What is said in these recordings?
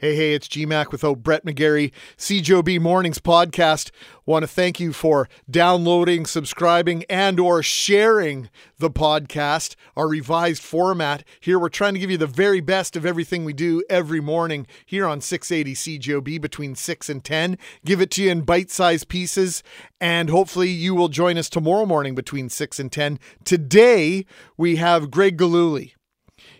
Hey, hey, it's GMAC with oh, Brett McGarry, CJOB Mornings Podcast. Want to thank you for downloading, subscribing, and or sharing the podcast, our revised format. Here we're trying to give you the very best of everything we do every morning here on 680 CJOB between 6 and 10. Give it to you in bite-sized pieces, and hopefully you will join us tomorrow morning between 6 and 10. Today, we have Greg Gilhooly.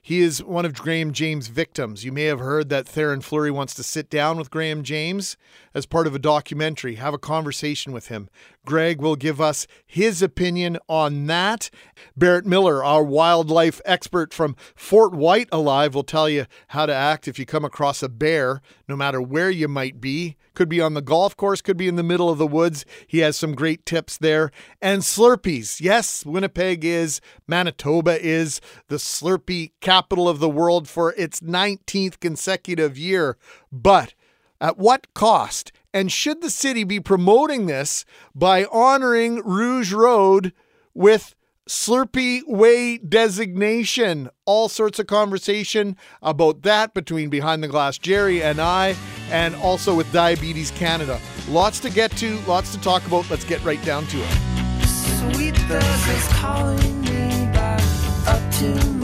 He is one of Graham James' victims. You may have heard that Theoren Fleury wants to sit down with Graham James as part of a documentary, have a conversation with him. Greg will give us his opinion on that. Barrett Miller, our wildlife expert from Fort Whyte Alive, will tell you how to act if you come across a bear, no matter where you might be. Could be on the golf course, could be in the middle of the woods. He has some great tips there. And Slurpees. Yes, Winnipeg is, Manitoba is the Slurpee capital of the world for its 19th consecutive year. But at what cost? And should the city be promoting this by honoring Rouge Road with Slurpee Way designation? All sorts of conversation about that between Behind the Glass Jerry and I, and also with Diabetes Canada. Lots to get to, lots to talk about. Let's get right down to it. Sweet is calling me back up to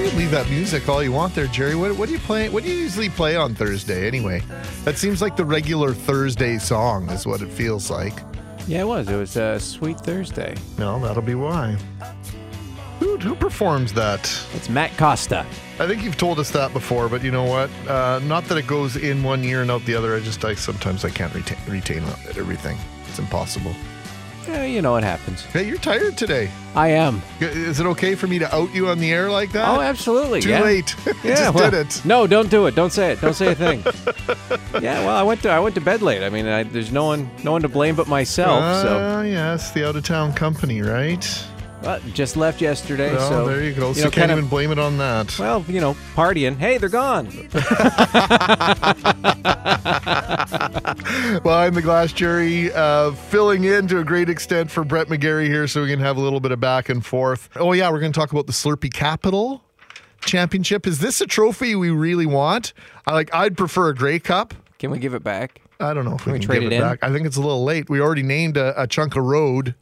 you leave that music all you want there, Jerry. What, what do you play? What do you usually play on Thursday anyway? That seems like the regular Thursday song, is what it feels like. Yeah, it was. It was uh, Sweet Thursday. No, that'll be why. Who, who performs that? It's Matt Costa. I think you've told us that before, but you know what? Uh, not that it goes in one year and out the other. I just, I sometimes I can't retain, retain everything. It's impossible. Yeah, you know what happens. Hey, you're tired today. I am. Is it okay for me to out you on the air like that? Oh, absolutely. Too yeah. late. Yeah, Just well, did it. No, don't do it. Don't say it. Don't say a thing. yeah, well, I went to I went to bed late. I mean, I, there's no one no one to blame but myself. Uh, so yes, the out of town company, right? Well, just left yesterday. So there you go. You so know, can't even blame it on that. Well, you know, partying. Hey, they're gone. Behind the glass, Jerry, uh, filling in to a great extent for Brett McGarry here, so we can have a little bit of back and forth. Oh yeah, we're going to talk about the Slurpee Capital Championship. Is this a trophy we really want? I like. I'd prefer a Grey Cup. Can we give it back? I don't know if we, we can trade give it it, in? back. I think it's a little late. We already named a, a chunk of road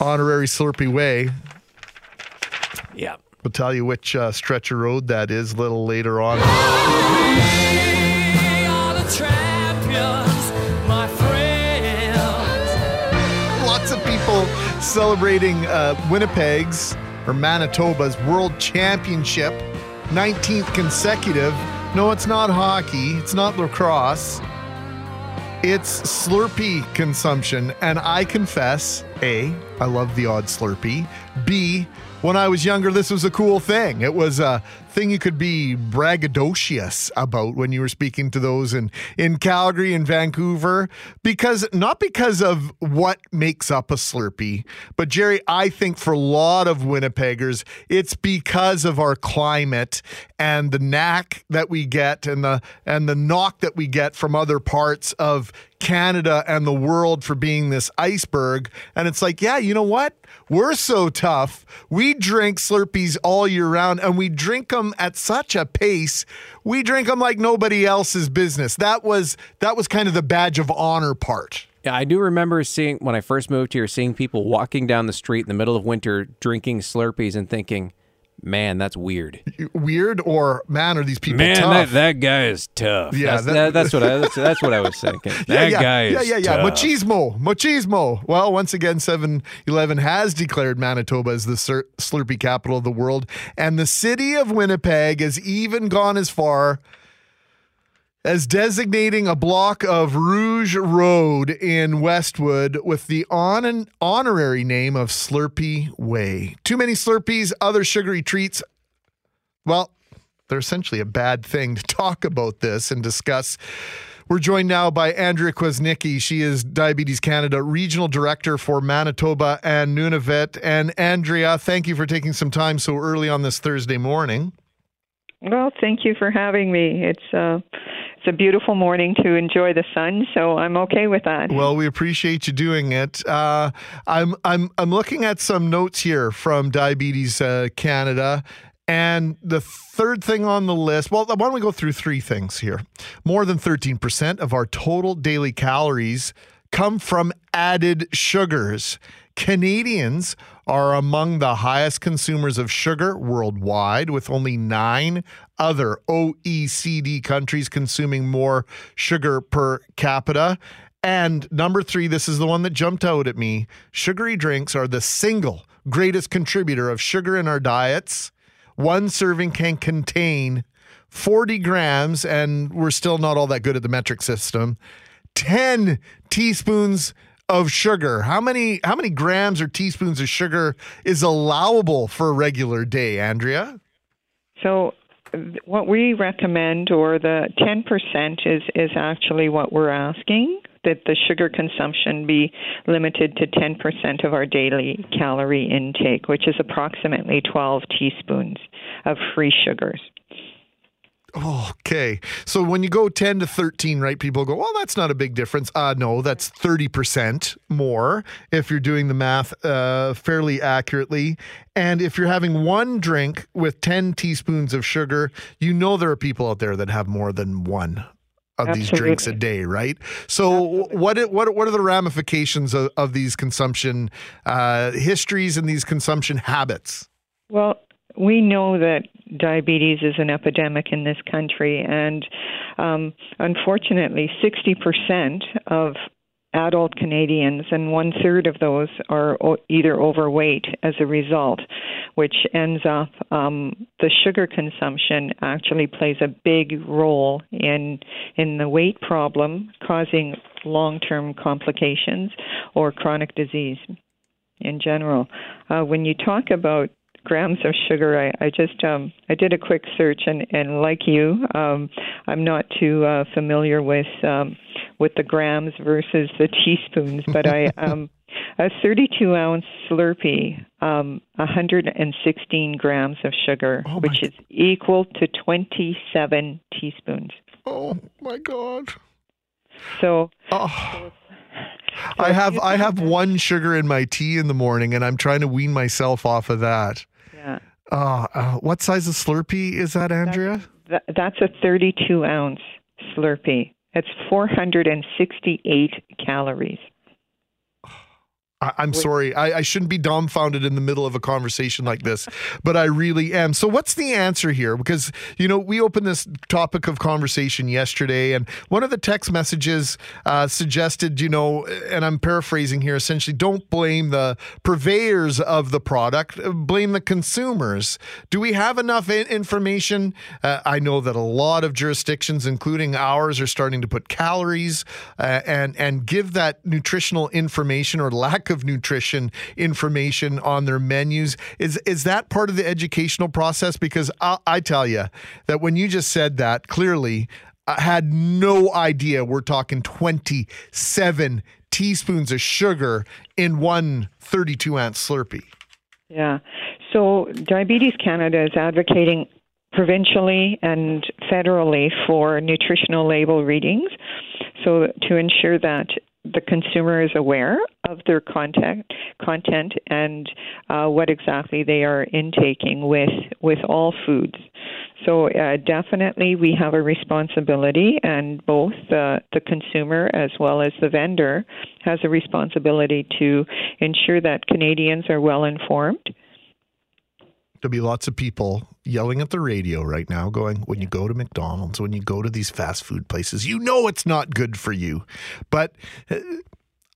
honorary Slurpee Way. Yeah. We'll tell you which uh, stretch of road that is a little later on. Lots of people celebrating uh, Winnipeg's or Manitoba's World Championship, 19th consecutive. No, it's not hockey. It's not lacrosse. It's Slurpee consumption. And I confess A, I love the odd Slurpee. B, when I was younger, this was a cool thing. It was a thing you could be braggadocious about when you were speaking to those in, in Calgary and Vancouver. Because, not because of what makes up a Slurpee, but Jerry, I think for a lot of Winnipeggers, it's because of our climate and the knack that we get and the and the knock that we get from other parts of Canada and the world for being this iceberg. And it's like, yeah, you know what? We're so tough. We drink Slurpees all year round and we drink them at such a pace. We drink them like nobody else's business. That was that was kind of the badge of honor part. Yeah, I do remember seeing when I first moved here, seeing people walking down the street in the middle of winter drinking Slurpees and thinking, "Man, that's weird." Weird or man, are these people Man, tough? that, that guy is tough. Yeah, that's, that- that, that's what I that's, that's what I was thinking. That yeah, yeah, guy yeah, is yeah, yeah. tough. Machismo, machismo. Well, once again, 7 Eleven has declared Manitoba as the Slur- Slurpee capital of the world. And the city of Winnipeg has even gone as far as designating a block of Rouge Road in Westwood with the on an honorary name of Slurpee Way. Too many Slurpees, other sugary treats. Well, they're essentially a bad thing to talk about this and discuss. We're joined now by Andrea Kwasnicki. She is Diabetes Canada Regional Director for Manitoba and Nunavut. And Andrea, thank you for taking some time so early on this Thursday morning. Well, thank you for having me. It's uh, it's a beautiful morning to enjoy the sun, so I'm okay with that. Well, we appreciate you doing it. Uh, I'm I'm I'm looking at some notes here from Diabetes uh, Canada, And the third thing on the list, well, why don't we go through three things here? More than 13% of our total daily calories come from added sugars. Canadians are among the highest consumers of sugar worldwide, with only nine other OECD countries consuming more sugar per capita. And number three, this is the one that jumped out at me sugary drinks are the single greatest contributor of sugar in our diets. One serving can contain 40 grams, and we're still not all that good at the metric system. 10 teaspoons of sugar. How many how many grams or teaspoons of sugar is allowable for a regular day, Andrea? So what we recommend or the 10% is is actually what we're asking that the sugar consumption be limited to 10% of our daily calorie intake, which is approximately 12 teaspoons of free sugars. Okay. So when you go 10 to 13, right, people go, well, that's not a big difference. Uh, no, that's 30% more if you're doing the math uh, fairly accurately. And if you're having one drink with 10 teaspoons of sugar, you know there are people out there that have more than one of these drinks a day, right? So what what what are the ramifications of, of these consumption uh, histories and these consumption habits? Well, we know that diabetes is an epidemic in this country, and um, unfortunately, 60% of adult Canadians, and one third of those are either overweight as a result, which ends up um, the sugar consumption actually plays a big role in in the weight problem, causing long term complications or chronic disease in general. Uh, when you talk about grams of sugar. I, I just um, I did a quick search, and, and like you, um, I'm not too uh, familiar with um, with the grams versus the teaspoons, but I um, a 32 ounce Slurpee, um, 116 grams of sugar, Oh, which is equal to 27 teaspoons. Oh my god. So Oh. I have I have one sugar in my tea in the morning, and I'm trying to wean myself off of that. Uh, uh, what size of Slurpee is that, Andrea? that, that's a 32 ounce Slurpee. It's 468 calories. I, I'm sorry, I, I shouldn't be dumbfounded in the middle of a conversation like this, but I really am. So, what's the answer here? Because you know, we opened this topic of conversation yesterday, and one of the text messages uh, suggested, you know, and I'm paraphrasing here, essentially, don't blame the purveyors of the product, blame the consumers. Do we have enough in- information? Uh, I know that a lot of jurisdictions, including ours, are starting to put calories uh, and and give that nutritional information or lack of nutrition information on their menus. Is is that part of the educational process? Because I, I tell you that when you just said that clearly. I had no idea we're talking 27 teaspoons of sugar in one 32 ounce Slurpee. Yeah. So Diabetes Canada is advocating provincially and federally for nutritional label readings so to ensure that the consumer is aware of their content content and uh, what exactly they are intaking with with all foods. So uh, definitely we have a responsibility, and both the the consumer as well as the vendor has a responsibility to ensure that Canadians are well informed. There'll be lots of people yelling at the radio right now, going, when you go to McDonald's, when you go to these fast food places, you know it's not good for you. But uh,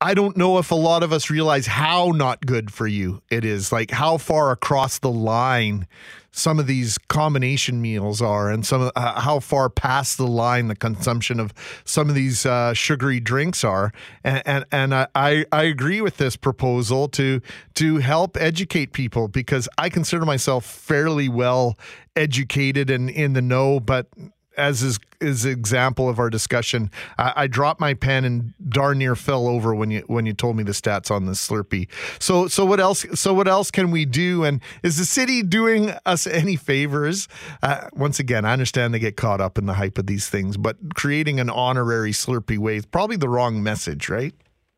I don't know if a lot of us realize how not good for you it is, like how far across the line some of these combination meals are, and some of, uh, how far past the line the consumption of some of these uh, sugary drinks are. And and, and I, I agree with this proposal to to help educate people because I consider myself fairly well educated and in the know, but as is is example of our discussion, I, I dropped my pen and darn near fell over when you when you told me the stats on the Slurpee. So so what else? So what else can we do? And is the city doing us any favors? Uh, once again, I understand they get caught up in the hype of these things, but creating an honorary Slurpee way is probably the wrong message, right?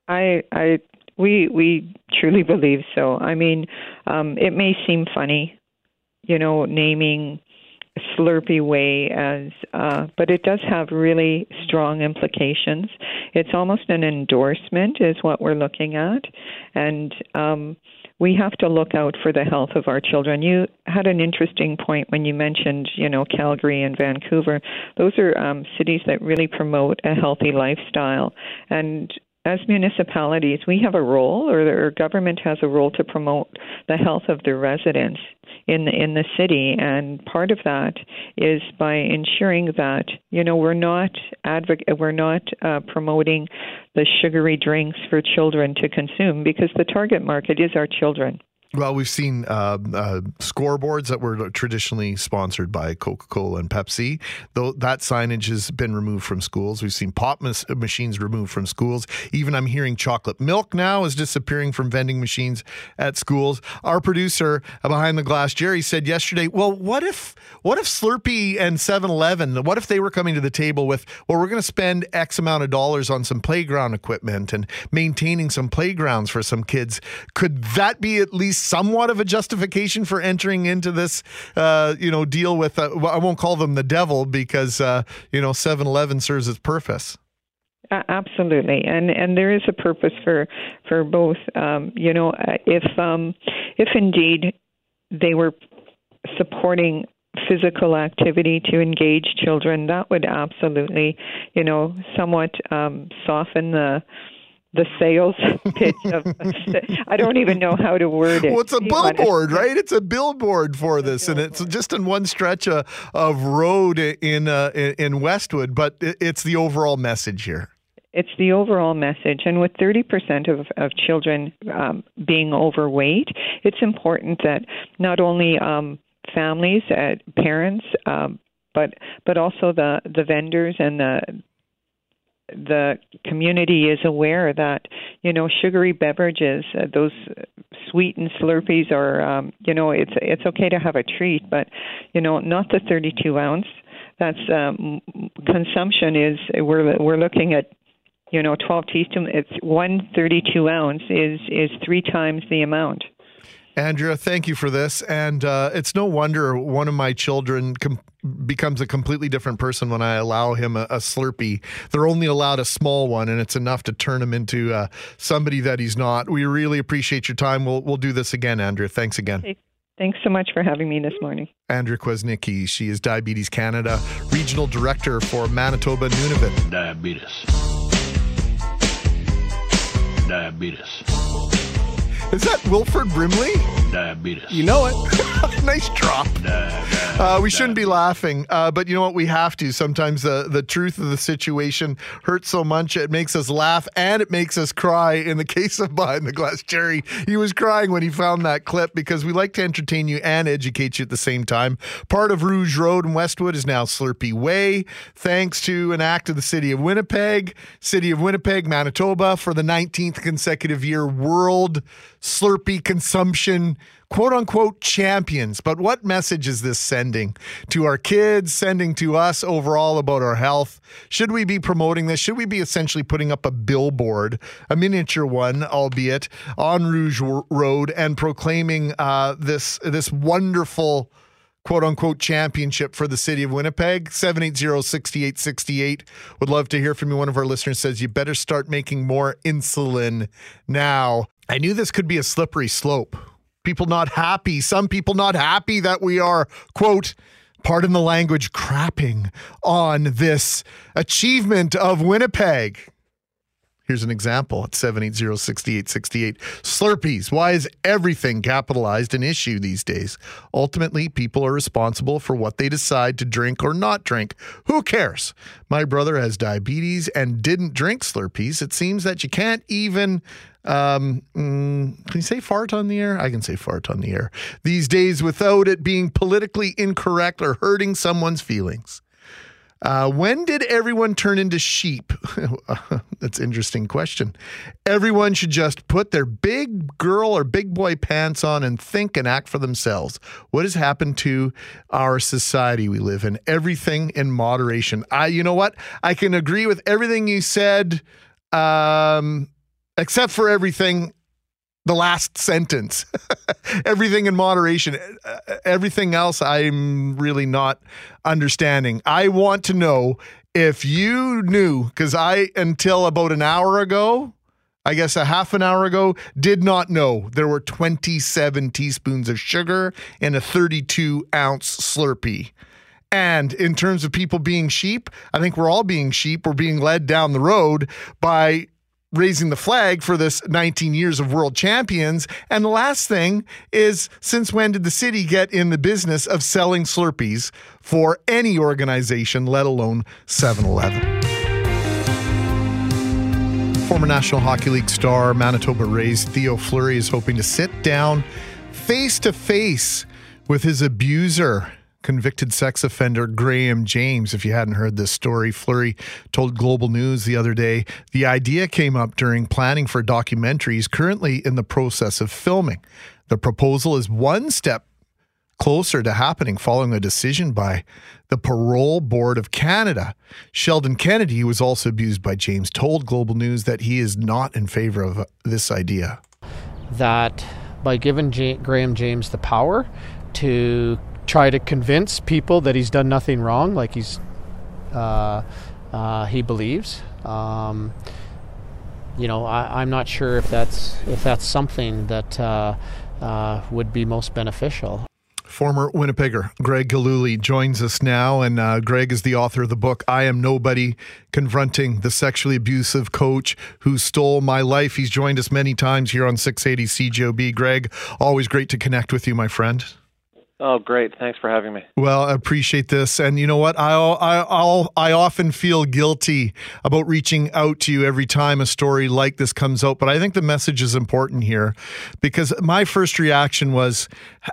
I, I, we, we truly believe so. I mean, um, it may seem funny you know, naming Slurpee Way as, uh, but it does have really strong implications. It's almost an endorsement, is what we're looking at, and um, we have to look out for the health of our children. You had an interesting point when you mentioned, you know, Calgary and Vancouver. Those are um, cities that really promote a healthy lifestyle, and as municipalities, we have a role, or our government has a role to promote the health of their residents in the in the city, and part of that is by ensuring that you know we're not advocate we're not uh, promoting the sugary drinks for children to consume because the target market is our children. Well, we've seen uh, uh, scoreboards that were traditionally sponsored by Coca Cola and Pepsi. Though that signage has been removed from schools. We've seen pop mas- machines removed from schools. Even I'm hearing chocolate milk now is disappearing from vending machines at schools. Our producer behind the glass, Jerry, said yesterday, "Well, what if what if Slurpee and 7-Eleven? What if they were coming to the table with, well, we're going to spend X amount of dollars on some playground equipment and maintaining some playgrounds for some kids? Could that be at least?" Somewhat of a justification for entering into this, uh, you know, deal with. Uh, I won't call them the devil because uh, you know 7-Eleven serves its purpose. Uh, absolutely, and and there is a purpose for for both. Um, you know, uh, if um, if indeed they were supporting physical activity to engage children, that would absolutely, you know, somewhat um, soften the the sales pitch of I don't even know how to word it. Well, it's a billboard, right? It's a billboard for this, and it's just in one stretch of, of road in uh, in Westwood, but it's the overall message here. It's the overall message, and with 30% of, of children um, being overweight, it's important that not only um, families, uh, parents, um, but but also the the vendors and the the community is aware that you know sugary beverages, uh, those sweetened Slurpees are um, you know it's it's okay to have a treat, but you know not the 32 ounce. That's um, consumption is we're we're looking at you know 12 teaspoons. It's one 32 ounce is is three times the amount. Andrea, thank you for this. And uh, it's no wonder one of my children com- becomes a completely different person when I allow him a, a, Slurpee. They're only allowed a small one, and it's enough to turn him into uh, somebody that he's not. We really appreciate your time. We'll, we'll do this again, Andrea. Thanks again. Okay. Thanks so much for having me this morning. Andrea Kwasnicki. She is Diabetes Canada Regional Director for Manitoba Nunavut. Diabetes. Diabetes. Is that Wilford Brimley? Diabetes. You know it. nice drop. Uh, we shouldn't be laughing, uh, but you know what? We have to. Sometimes the, the truth of the situation hurts so much it makes us laugh and it makes us cry. In the case of Behind the Glass Jerry, he was crying when he found that clip because we like to entertain you and educate you at the same time. Part of Rouge Road in Westwood is now Slurpee Way, thanks to an act of the City of Winnipeg, City of Winnipeg, Manitoba, for the 19th consecutive year World Slurpee consumption quote unquote champions. But what message is this sending to our kids, sending to us overall about our health? Should we be promoting this? Should we be essentially putting up a billboard, a miniature one, albeit on Rouge Road, and proclaiming uh, this this wonderful quote unquote championship for the city of Winnipeg. 780 6868. Would love to hear from you. One of our listeners says, You better start making more insulin now. I knew this could be a slippery slope. People not happy, some people not happy that we are, quote, pardon the language, crapping on this achievement of Winnipeg. Here's an example at 780-6868. Slurpees. Why is everything capitalized an issue these days? Ultimately, people are responsible for what they decide to drink or not drink. Who cares? My brother has diabetes and didn't drink Slurpees. It seems that you can't even um, mm, can you say fart on the air? I can say fart on the air. These days without it being politically incorrect or hurting someone's feelings. Uh, when did everyone turn into sheep? That's interesting question. Everyone should just put their big girl or big boy pants on and think and act for themselves. What has happened to our society we live in? Everything in moderation. I, you know what? I can agree with everything you said, um, except for everything The last sentence. everything in moderation. Uh, Everything else, I'm really not understanding. I want to know if you knew, because I, until about an hour ago, I guess a half an hour ago, did not know there were 27 teaspoons of sugar in a 32 ounce Slurpee. And in terms of people being sheep, I think we're all being sheep. We're being led down the road by raising the flag for this 19 years of world champions. And the last thing is since when did the city get in the business of selling Slurpees for any organization, let alone 7 Eleven? Former National Hockey League star, Manitoba Rays Theo Fleury is hoping to sit down face to face with his abuser, convicted sex offender Graham James. If you hadn't heard this story, Fleury told Global News the other day the idea came up during planning for he's currently in the process of filming. The proposal is one step closer to happening following a decision by the Parole Board of Canada. Sheldon Kennedy, who was also abused by James, told Global News that he is not in favor of this idea. that by giving J- Graham James the power to try to convince people that he's done nothing wrong, like he's uh, uh, he believes. Um, you know, I, I'm not sure if that's if that's something that uh, uh, would be most beneficial. Former Winnipegger Greg Gilhooly joins us now, and uh, Greg is the author of the book "I Am Nobody: Confronting the Sexually Abusive Coach Who Stole My Life." He's joined us many times here on 680 CJOB. Greg, always great to connect with you, my friend. Oh, great. Thanks for having me. Well, I appreciate this, and you know what? I I I often feel guilty about reaching out to you every time a story like this comes out, but I think the message is important here because my first reaction was,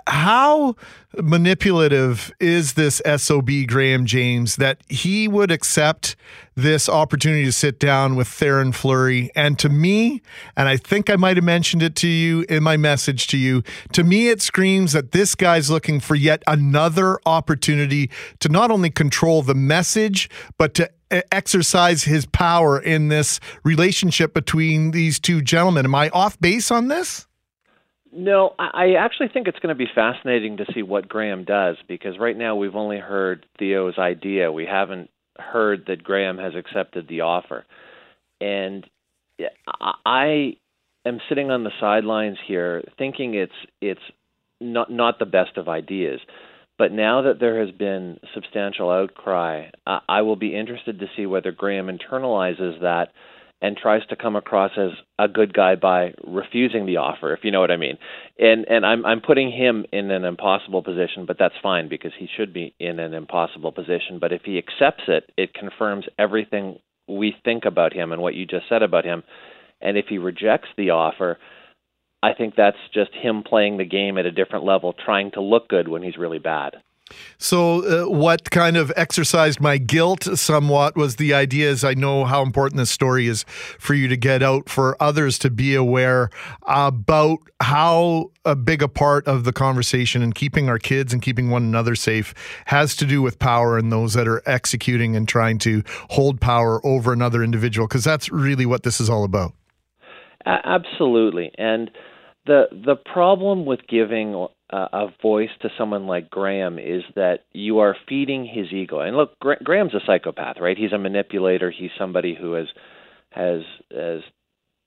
how manipulative is this sob Graham James that he would accept this opportunity to sit down with Theoren Fleury, and to me, and I think I might have mentioned it to you in my message to you. To me, it screams that this guy's looking for yet another opportunity to not only control the message, but to exercise his power in this relationship between these two gentlemen. Am I off base on this? No, I actually think it's going to be fascinating to see what Graham does because right now we've only heard Theo's idea. We haven't heard that Graham has accepted the offer. And I am sitting on the sidelines here thinking it's it's not not the best of ideas. But now that there has been substantial outcry, I I will be interested to see whether Graham internalizes that and tries to come across as a good guy by refusing the offer, if you know what I mean. And and I'm I'm putting him in an impossible position, but that's fine because he should be in an impossible position. But if he accepts it, it confirms everything we think about him and what you just said about him. And if he rejects the offer, I think that's just him playing the game at a different level, trying to look good when he's really bad. So, uh, what kind of exercised my guilt somewhat was the idea is I know how important this story is for you to get out, for others to be aware about how a big a part of the conversation and keeping our kids and keeping one another safe has to do with power and those that are executing and trying to hold power over another individual, because that's really what this is all about. Absolutely, and the the problem with giving a, a voice to someone like Graham is that you are feeding his ego. And look, Gra- Graham's a psychopath, right? He's a manipulator. He's somebody who has has has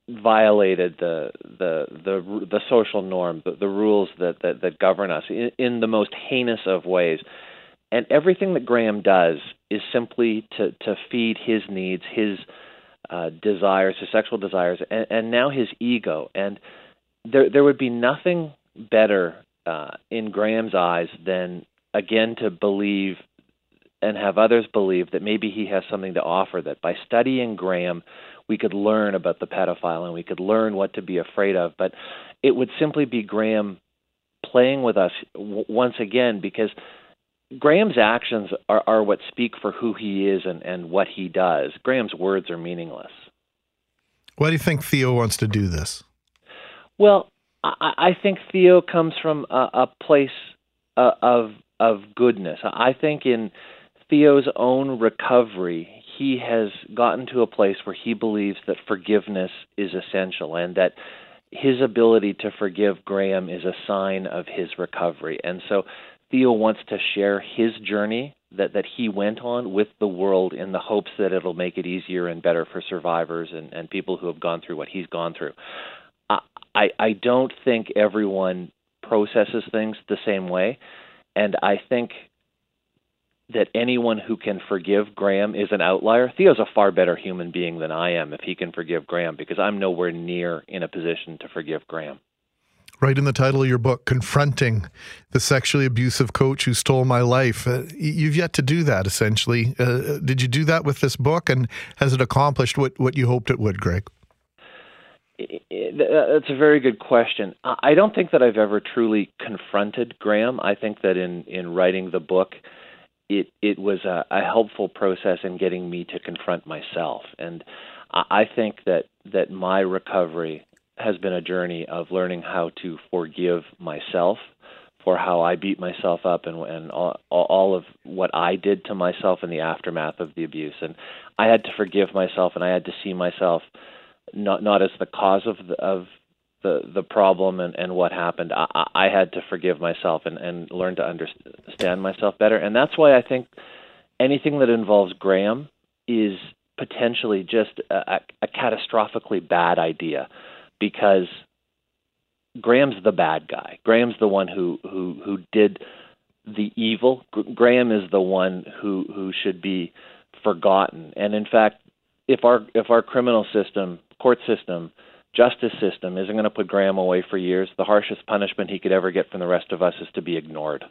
violated the the the the social norm, the, the rules that, that that govern us in, in the most heinous of ways. And everything that Graham does is simply to to feed his needs, his uh, desires, his sexual desires, and, and now his ego. And there there would be nothing better uh, in Graham's eyes than again to believe and have others believe that maybe he has something to offer. That by studying Graham, we could learn about the pedophile and we could learn what to be afraid of. But it would simply be Graham playing with us w- once again because Graham's actions are, are what speak for who he is and, and what he does. Graham's words are meaningless. Why do you think Theo wants to do this? Well, I, I think Theo comes from a, a place uh, of of goodness. I think in Theo's own recovery, he has gotten to a place where he believes that forgiveness is essential and that his ability to forgive Graham is a sign of his recovery. And so Theo wants to share his journey that, that he went on with the world in the hopes that it'll make it easier and better for survivors and, and people who have gone through what he's gone through. I, I, don't think everyone processes things the same way. And I think that anyone who can forgive Graham is an outlier. Theo's a far better human being than I am if he can forgive Graham because I'm nowhere near in a position to forgive Graham. Right in the title of your book, Confronting the Sexually Abusive Coach Who Stole My Life. Uh, you've yet to do that, essentially. Uh, did you do that with this book, and has it accomplished what, what you hoped it would, Greg? That's a very good question. I don't think that I've ever truly confronted Graham. I think that in, in writing the book, it it was a, a helpful process in getting me to confront myself, and I think that that my recovery has been a journey of learning how to forgive myself for how I beat myself up and and all, all of what I did to myself in the aftermath of the abuse, and I had to forgive myself, and I had to see myself not not as the cause of the, of the the problem and, and what happened, I, I had to forgive myself and, and learn to understand myself better. And that's why I think anything that involves Graham is potentially just a, a catastrophically bad idea because Graham's the bad guy. Graham's the one who who who did the evil. Graham is the one who who should be forgotten. And in fact, if our if our criminal system, court system justice system isn't going to put Graham away for years, the harshest punishment he could ever get from the rest of us is to be ignored.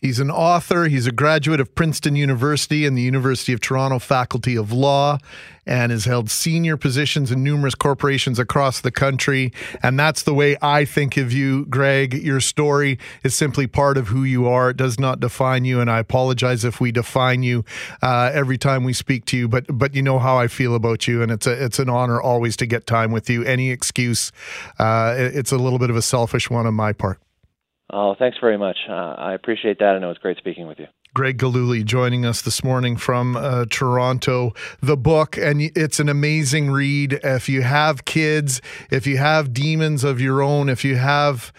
He's an author. He's a graduate of Princeton University and the University of Toronto Faculty of Law and has held senior positions in numerous corporations across the country. And that's the way I think of you, Greg. Your story is simply part of who you are. It does not define you. And I apologize if we define you uh, every time we speak to you, but but you know how I feel about you. And it's a, it's an honor always to get time with you. Any excuse, uh, it's a little bit of a selfish one on my part. Oh, thanks very much. Uh, I appreciate that. I know it's great speaking with you. Greg Gilhooly joining us this morning from uh, Toronto. The book, and it's an amazing read. If you have kids, if you have demons of your own, if you have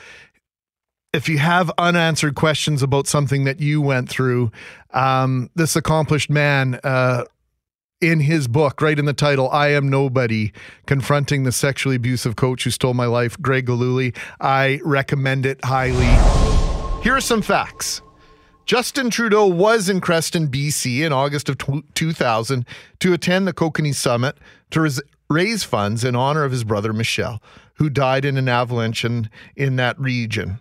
if you have unanswered questions about something that you went through, um, this accomplished man uh, in his book, right in the title, I Am Nobody, confronting the sexually abusive coach who stole my life, Greg Gilhooly. I recommend it highly. Here are some facts. Justin Trudeau was in Creston, BC in August of 2000 to attend the Kokanee Summit to res- raise funds in honor of his brother Michel, who died in an avalanche in, in that region.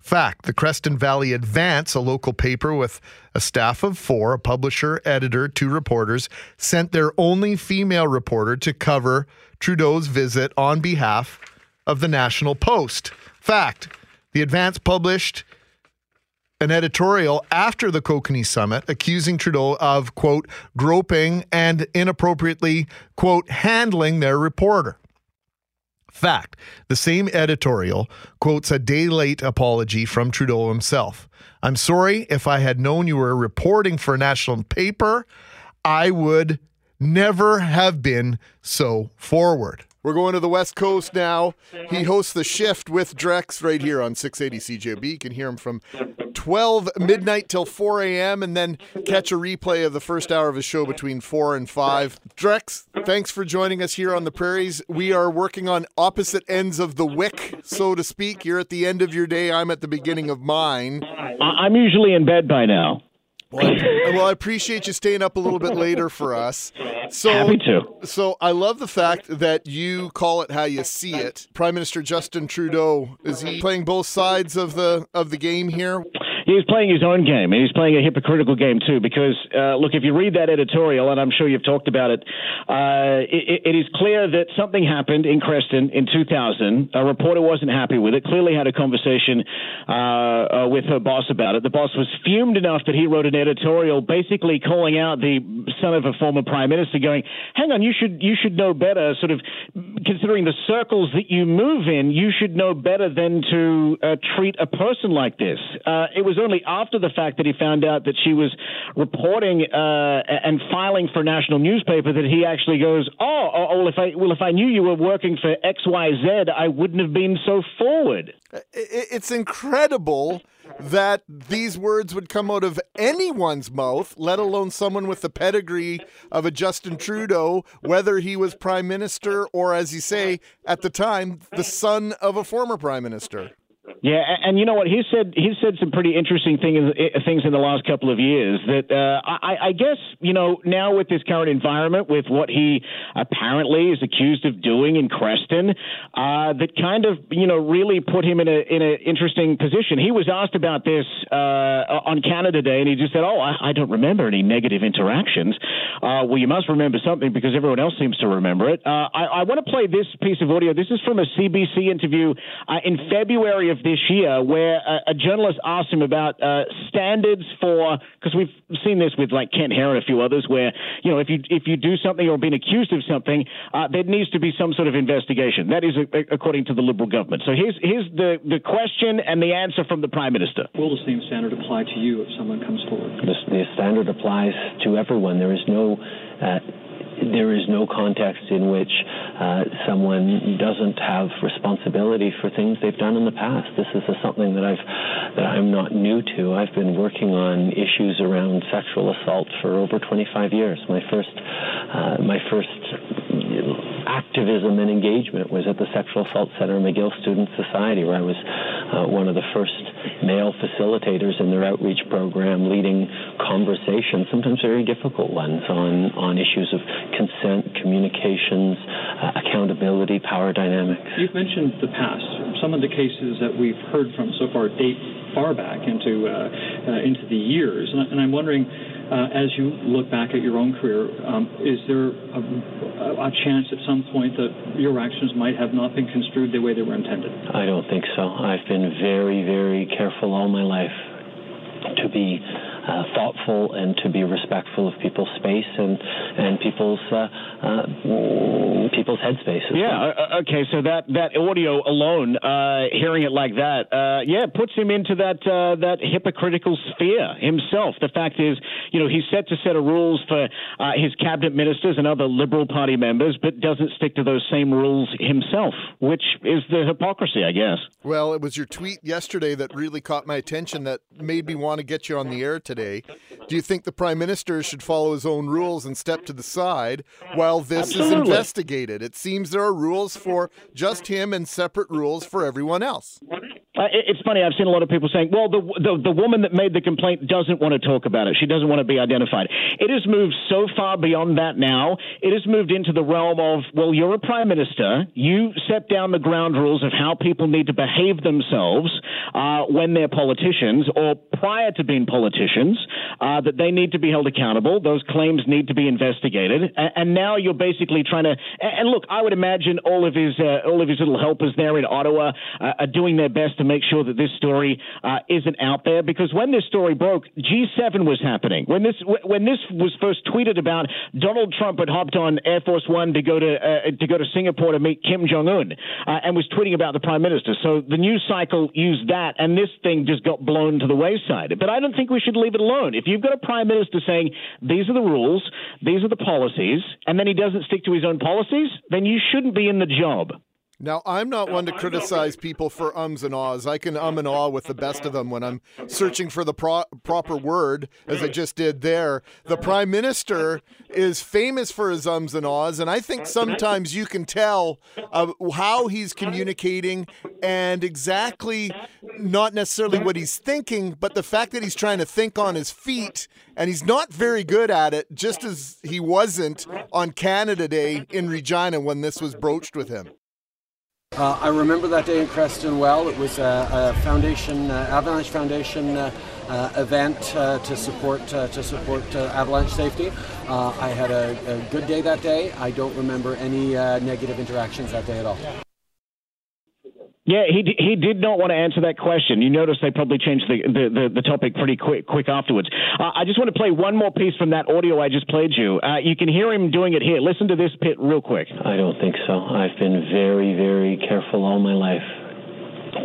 Fact The Creston Valley Advance, a local paper with a staff of four, a publisher, editor, two reporters, sent their only female reporter to cover Trudeau's visit on behalf of the National Post. Fact The Advance published an editorial after the Kokanee summit accusing Trudeau of, quote, groping and inappropriately, quote, handling their reporter. Fact the same editorial quotes a day late apology from Trudeau himself. I'm sorry if I had known you were reporting for a national paper, I would never have been so forward. We're going to the West Coast now. He hosts the shift with Drex right here on 680 CJOB. You can hear him from 12 midnight till 4 a.m. and then catch a replay of the first hour of his show between 4 and 5. Drex, thanks for joining us here on the prairies. We are working on opposite ends of the wick, so to speak. You're at the end of your day, I'm at the beginning of mine. I'm usually in bed by now. Well, I, well, I appreciate you staying up a little bit later for us. So, Happy to. So I love the fact that you call it how you see it. Prime Minister Justin Trudeau is he playing both sides of the of the game here? He's playing his own game, and he's playing a hypocritical game too. Because uh, look, if you read that editorial, and I'm sure you've talked about it, uh, it, it is clear that something happened in Creston in 2000. A reporter wasn't happy with it. Clearly, had a conversation uh, uh, with her boss about it. The boss was fumed enough that he wrote an editorial, basically calling out the son of a former prime minister, going, "Hang on, you should you should know better." Sort of considering the circles that you move in, you should know better than to uh, treat a person like this. Uh, it was only after the fact that he found out that she was reporting uh, and filing for a national newspaper that he actually goes, "Oh, oh, well, if I well, if I knew you were working for X, Y, Z, I wouldn't have been so forward." It's incredible that these words would come out of anyone's mouth, let alone someone with the pedigree of a Justin Trudeau, whether he was prime minister or, as you say, at the time, the son of a former prime minister. Yeah, a- and you know what? He said he said some pretty interesting things things in the last couple of years. That uh, I, I guess you know now with this current environment, with what he apparently is accused of doing in Creston, uh, that kind of you know really put him in a in an interesting position. He was asked about this uh, on Canada Day, and he just said, "Oh, I, I don't remember any negative interactions." Uh, well, you must remember something because everyone else seems to remember it. Uh, I, I want to play this piece of audio. This is from a CBC interview uh, in February of this year, where a, a journalist asked him about uh, standards for because we've seen this with like Kent Hehr and a few others, where you know if you if you do something or been accused of something, uh, there needs to be some sort of investigation. That is a, according to the Liberal government. So here's here's the the question and the answer from the Prime Minister. Will the same standard apply to you if someone comes forward? The, the standard applies to everyone. There is no uh, there is no context in which uh, someone doesn't have responsibility for things they've done in the past. This is a, something that I've that I'm not new to. I've been working on issues around sexual assault for over 25 years. My first uh, my first activism and engagement was at the Sexual Assault Center McGill Student Society, where I was uh, one of the first male facilitators in their outreach program, leading conversations, sometimes very difficult ones, on, on issues of consent, communications, uh, accountability, power dynamics. You've mentioned the past. Some of the cases that we've heard from so far date far back into uh, uh, into the years, and, and I'm wondering. Uh, as you look back at your own career, um, is there a, a chance at some point that your actions might have not been construed the way they were intended? I don't think so. I've been very, very careful all my life to be uh, thoughtful and to be respectful of people's space and and people's uh, uh, people's headspaces. Yeah. uh, Okay. So that that audio alone, uh, hearing it like that, uh, yeah, puts him into that uh, that hypocritical sphere himself. The fact is, you know, he's set to set of rules for uh, his cabinet ministers and other Liberal Party members, but doesn't stick to those same rules himself, which is the hypocrisy, I guess. Well, it was your tweet yesterday that really caught my attention that made me want to get you on the air today. Do you think the prime minister should follow his own rules and step to the side while this is investigated? It seems there are rules for just him and separate rules for everyone else. Uh, it- it's funny. I've seen a lot of people saying, "Well, the, the the woman that made the complaint doesn't want to talk about it. She doesn't want to be identified." It has moved so far beyond that now. It has moved into the realm of, "Well, you're a prime minister. You set down the ground rules of how people need to behave themselves uh, when they're politicians or prior to being politicians. Uh, that they need to be held accountable. Those claims need to be investigated. And, and now you're basically trying to. And, and look, I would imagine all of his uh, all of his little helpers there in Ottawa uh, are doing their best to make sure that this story uh, isn't out there. Because when this story broke, G7 was happening. When this when this was first tweeted about, Donald Trump had hopped on Air Force One to go to uh, to go to Singapore to meet Kim Jong Un, uh, and was tweeting about the prime minister. So the news cycle used that, and this thing just got blown to the wayside. But I don't think we should leave it alone. If you've got a prime minister saying these are the rules, these are the policies, and then he doesn't stick to his own policies, then you shouldn't be in the job. Now, I'm not one to criticize people for ums and ahs. I can um and ah with the best of them when I'm searching for the pro- proper word, as I just did there. The prime minister is famous for his ums and ahs, and I think sometimes you can tell uh, how he's communicating and exactly not necessarily what he's thinking, but the fact that he's trying to think on his feet, and he's not very good at it, just as he wasn't on Canada Day in Regina when this was broached with him. Uh, I remember that day in Creston well. It was a, a foundation, uh, Avalanche Foundation uh, uh, event uh, to support uh, to support avalanche safety. I had a, a good day that day. I don't remember any negative interactions that day at all. Yeah, he he did not want to answer that question. You notice they probably changed the the, the, the topic pretty quick quick afterwards. Uh, I just want to play one more piece from that audio I just played you. Uh, you can hear him doing it here. Listen to this pit real quick. I don't think so. I've been very, very careful all my life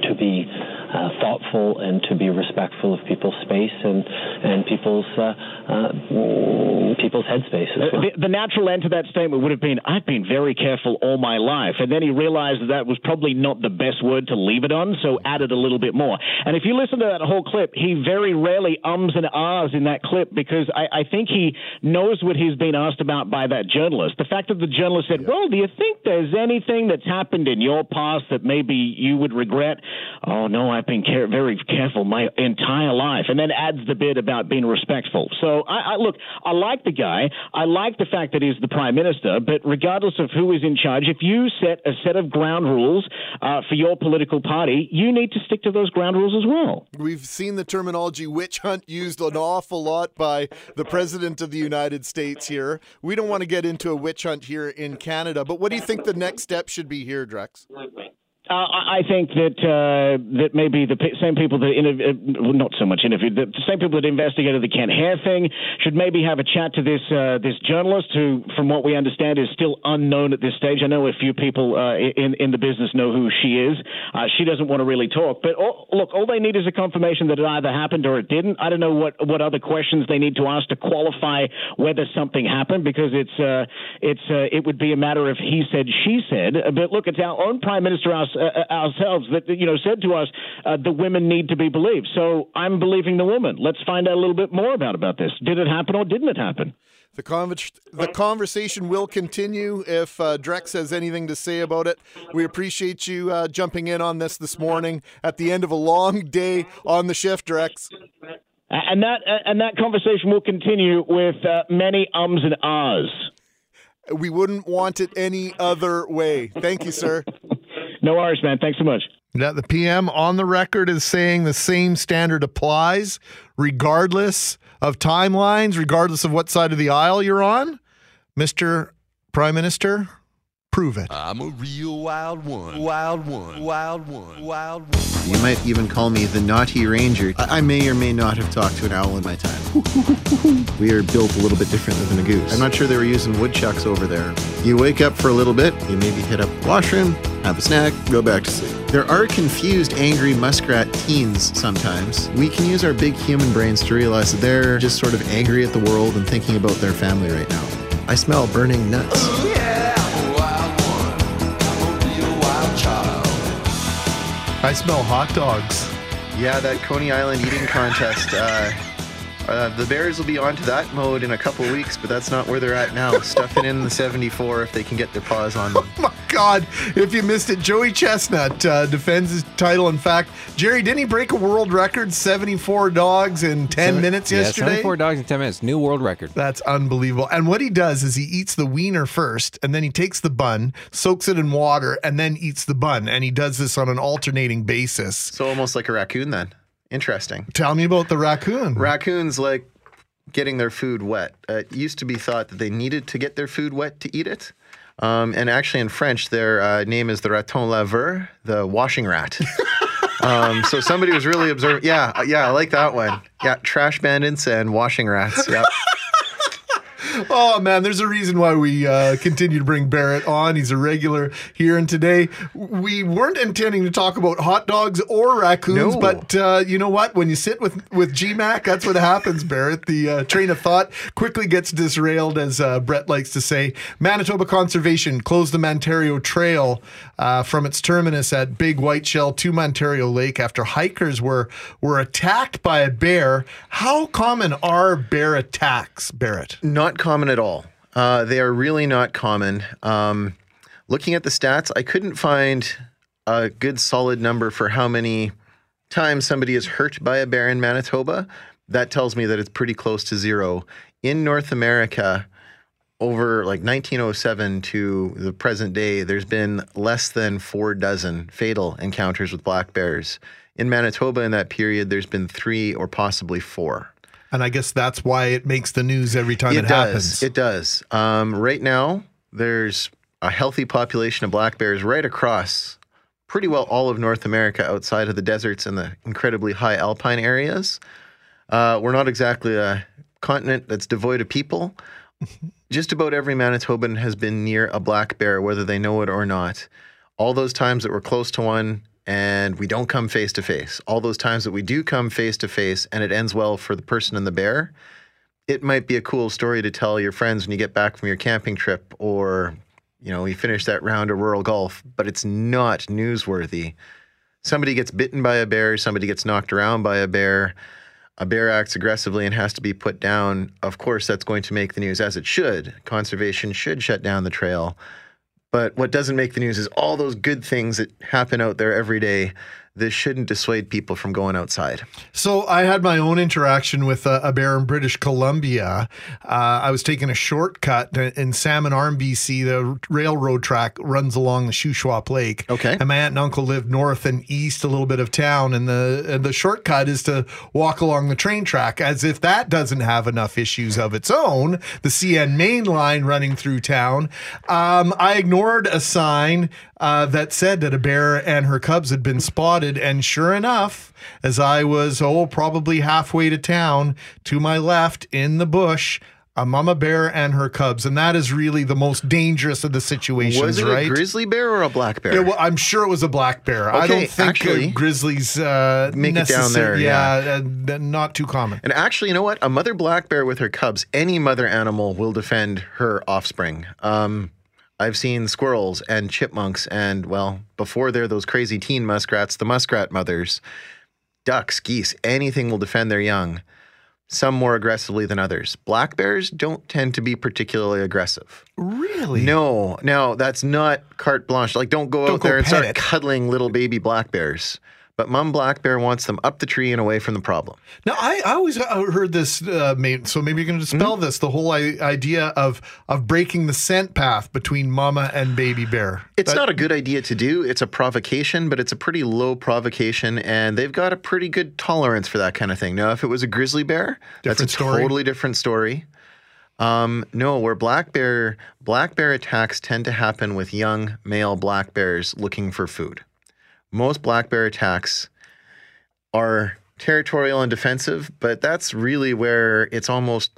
to be uh, uh, thoughtful and to be respectful of people's space and and people's uh, uh, people's headspace as well. The, the natural end to that statement would have been, "I've been very careful all my life," and then he realized that that was probably not the best word to leave it on, so added a little bit more. And if you listen to that whole clip, he very rarely ums and ahs in that clip because I, I think he knows what he's being asked about by that journalist. The fact that the journalist said, "Well, do you think there's anything that's happened in your past that maybe you would regret?" Oh no, I've been care- very careful my entire life, and then adds the bit about being respectful. So I, I look, I like the guy. I like the fact that he's the prime minister. But regardless of who is in charge, if you set a set of ground rules uh, for your political party, you need to stick to those ground rules as well. We've seen the terminology witch hunt used an awful lot by the President of the United States here. We don't want to get into a witch hunt here in Canada, but what do you think the next step should be here, Drex? Uh, I think that uh, that maybe the same people that interv- uh, well, not so much interviewed the same people that investigated the Kent Hehr thing should maybe have a chat to this uh, this journalist who, from what we understand, is still unknown at this stage. I know a few people uh, in in the business know who she is. Uh, she doesn't want to really talk, but all, look, all they need is a confirmation that it either happened or it didn't. I don't know what what other questions they need to ask to qualify whether something happened because it's it's it would be a matter of he said she said. But look, it's our own prime minister our, uh, ourselves that you know said to us uh, the women need to be believed. So I'm believing the woman. Let's find out a little bit more about about this. Did it happen or didn't it happen? The, conver- the conversation will continue if uh, Drex has anything to say about it. We appreciate you uh, jumping in on this this morning at the end of a long day on the shift, Drex. And that and that conversation will continue with uh, many ums and ahs. We wouldn't want it any other way. Thank you, sir. No worries, man. Thanks so much. Yeah, the PM on the record is saying the same standard applies regardless of timelines, regardless of what side of the aisle you're on. Mr. Prime Minister, prove it. I'm a real wild one. Wild one. Wild one. Wild one. You might even call me the naughty ranger. I I may or may not have talked to an owl in my time. we are built a little bit differently than a goose. I'm not sure they were using woodchucks over there. You wake up for a little bit, you maybe hit up the washroom, have a snack, go back to sleep. There are confused, angry muskrat teens sometimes. We can use our big human brains to realize that they're just sort of angry at the world and thinking about their family right now. I smell burning nuts. I smell hot dogs. Yeah, that Coney Island eating contest. Uh, uh, the Bears will be onto that mode in a couple weeks, but that's not where they're at now. Stuffing in the 74 if they can get their paws on them. Oh my God, if you missed it, Joey Chestnut uh, defends his title. In fact, Jerry, didn't he break a world record? 74 dogs in 10 Seven- minutes yeah, yesterday? 74 dogs in 10 minutes. New world record. That's unbelievable. And what he does is he eats the wiener first, and then he takes the bun, soaks it in water, and then eats the bun. And he does this on an alternating basis. So almost like a raccoon then. Interesting. Tell me about the raccoon. Raccoons like getting their food wet. Uh, it used to be thought that they needed to get their food wet to eat it. Um, and actually, in French, their uh, name is the raton laveur, the washing rat. um, so somebody was really observing. Yeah, uh, yeah, I like that one. Yeah, trash bandits and washing rats. Yeah. Oh man, there's a reason why we uh, continue to bring Barrett on. He's a regular here, and today we weren't intending to talk about hot dogs or raccoons, No. but uh, you know what? When you sit with with GMAC, that's what happens. Barrett, the uh, train of thought quickly gets disrailed, as uh, Brett likes to say. Manitoba Conservation closed the Mantario Trail uh, from its terminus at Big Whiteshell to Mantario Lake after hikers were were attacked by a bear. How common are bear attacks, Barrett? Not common at all. Uh, they are really not common. Um, looking at the stats, I couldn't find a good solid number for how many times somebody is hurt by a bear in Manitoba. That tells me that it's pretty close to zero. In North America, over like 1907 to the present day, there's been less than four dozen fatal encounters with black bears. In Manitoba, in that period, there's been three or possibly four. And I guess that's why it makes the news every time it, does. happens. It does. Um, right now, there's a healthy population of black bears right across pretty well all of North America outside of the deserts and the incredibly high alpine areas. Uh, we're not exactly a continent that's devoid of people. Just about every Manitoban has been near a black bear, whether they know it or not. All those times that we're close to one, and we don't come face to face. All those times that we do come face to face and it ends well for the person and the bear, it might be a cool story to tell your friends when you get back from your camping trip or you know, you finish that round of rural golf, but it's not newsworthy. Somebody gets bitten by a bear, somebody gets knocked around by a bear, a bear acts aggressively and has to be put down. Of course, that's going to make the news as it should. Conservation should shut down the trail. But what doesn't make the news is all those good things that happen out there every day. This shouldn't dissuade people from going outside. So I had my own interaction with a, a bear in British Columbia. Uh, I was taking a shortcut in Salmon Arm, BC. The railroad track runs along the Shuswap Lake. Okay. And my aunt and uncle live north and east a little bit of town, and the and the shortcut is to walk along the train track. As if that doesn't have enough issues of its own, the CN main line running through town. Um, I ignored a sign uh, that said that a bear and her cubs had been spotted. And sure enough, as I was, oh, probably halfway to town, to my left in the bush, a mama bear and her cubs. And that is really the most dangerous of the situations, Was it right? a grizzly bear or a black bear? Well, I'm sure it was a black bear. I don't think actually, uh, grizzlies uh, make it down there, yeah. Yeah, uh, not too common. And actually, you know what? A mother black bear with her cubs, any mother animal will defend her offspring. Um, I've seen squirrels and chipmunks, and well, before they're those crazy teen muskrats, the muskrat mothers, ducks, geese, anything will defend their young. Some more aggressively than others. Black bears don't tend to be particularly aggressive. Really? No, no, that's not carte blanche. Like, don't go Don't out go there and start it. cuddling little baby black bears. But mom black bear wants them up the tree and away from the problem. Now, I, I always uh, heard this, uh, so maybe you're going to Hmm? dispel this the whole I- idea of of breaking the scent path between mama and baby bear. It's That- not a good idea to do. It's a provocation, but it's a pretty low provocation, and they've got a pretty good tolerance for that kind of thing. Now, if it was a grizzly bear, Different that's a story. totally different story. Um, no, where black bear black bear attacks tend to happen with young male black bears looking for food. Most black bear attacks are territorial and defensive, but that's really where it's almost.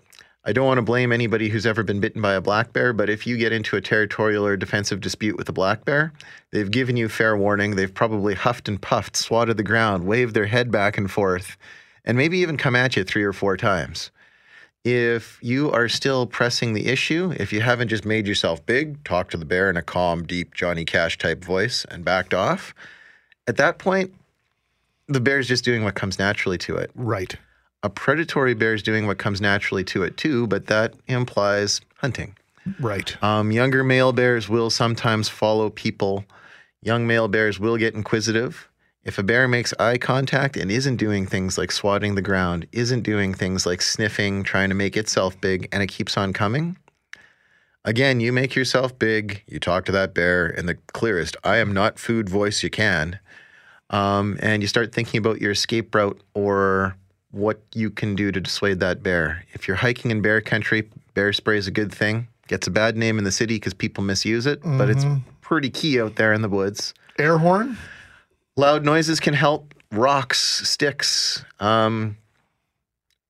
I don't want to blame anybody who's ever been bitten by a black bear, but if you get into a territorial or defensive dispute with a black bear, they've given you fair warning. They've probably huffed and puffed, swatted the ground, waved their head back and forth, and maybe even come at you three or four times. If you are still pressing the issue, if you haven't just made yourself big, talked to the bear in a calm, deep Johnny Cash type voice and backed off, at that point, the bear's just doing what comes naturally to it. Right. A predatory bear is doing what comes naturally to it too, but that implies hunting. Right. Um, younger male bears will sometimes follow people. Young male bears will get inquisitive. If a bear makes eye contact and isn't doing things like swatting the ground, isn't doing things like sniffing, trying to make itself big, and it keeps on coming, again, you make yourself big, you talk to that bear in the clearest, I am not food voice you can, um, and you start thinking about your escape route or what you can do to dissuade that bear. If you're hiking in bear country, bear spray is a good thing. Gets a bad name in the city because people misuse it, but it's Mhm. pretty key out there in the woods. Air horn? Loud noises can help. Rocks, sticks. Um,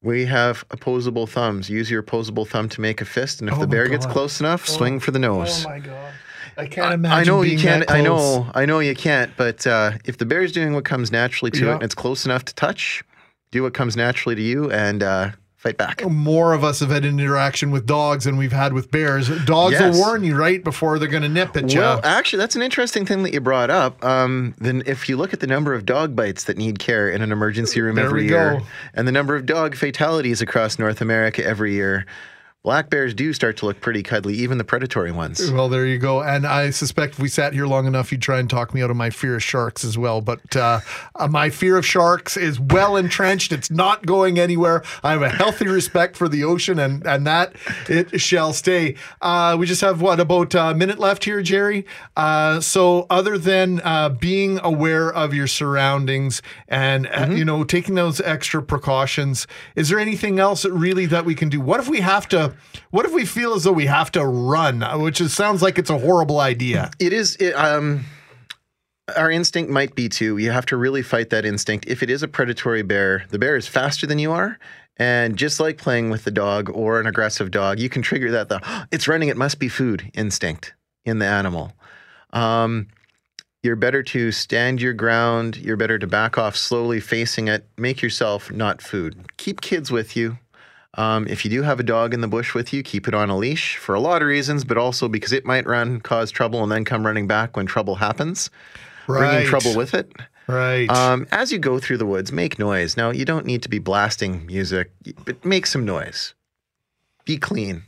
we have opposable thumbs. Use your opposable thumb to make a fist, and if Oh the bear gets close enough, swing for the nose. Oh my god. I can't imagine. I know you can't. I know. I know you can't. But uh, if the bear's doing what comes naturally to Yeah. it, and it's close enough to touch, do what comes naturally to you, and uh, fight back. More of us have had an interaction with dogs than we've had with bears. Dogs Yes. will warn you right before they're going to nip at you. Well, actually, that's an interesting thing that you brought up. Um, then, if you look at the number of dog bites that need care in an emergency room There every year, go. and the number of dog fatalities across North America every year, black bears do start to look pretty cuddly, even the predatory ones. Well, there you go. And I suspect if we sat here long enough, you'd try and talk me out of my fear of sharks as well. But uh, uh, my fear of sharks is well entrenched. It's not going anywhere. I have a healthy respect for the ocean, and, and that it shall stay. Uh, we just have, what, about a minute left here, Jerry? Uh, so, other than uh, being aware of your surroundings and, uh, you know, taking those extra precautions, is there anything else that really that we can do? What if we have to, what if we feel as though we have to run, which is, sounds like it's a horrible idea? It is. It, um, our instinct might be to. You have to really fight that instinct. If it is a predatory bear, the bear is faster than you are. And just like playing with the dog or an aggressive dog, you can trigger that the it's running, it must be food instinct in the animal. Um, you're better to stand your ground. You're better to back off slowly, facing it. Make yourself not food. Keep kids with you. Um, if you do have a dog in the bush with you, keep it on a leash for a lot of reasons, but also because it might run, cause trouble, and then come running back when trouble happens, Right. bringing trouble with it. Right. Um, as you go through the woods, make noise. Now, you don't need to be blasting music, but make some noise. Be clean.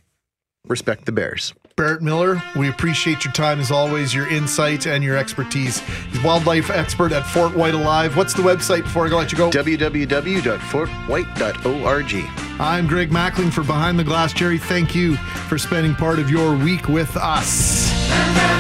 Respect the bears. Barrett Miller, we appreciate your time as always, your insight and your expertise. He's wildlife expert at Fort Whyte Alive. What's the website before I let you go? www.fortwhyte.org. I'm Greg Mackling for Behind the Glass. Jerry, thank you for spending part of your week with us.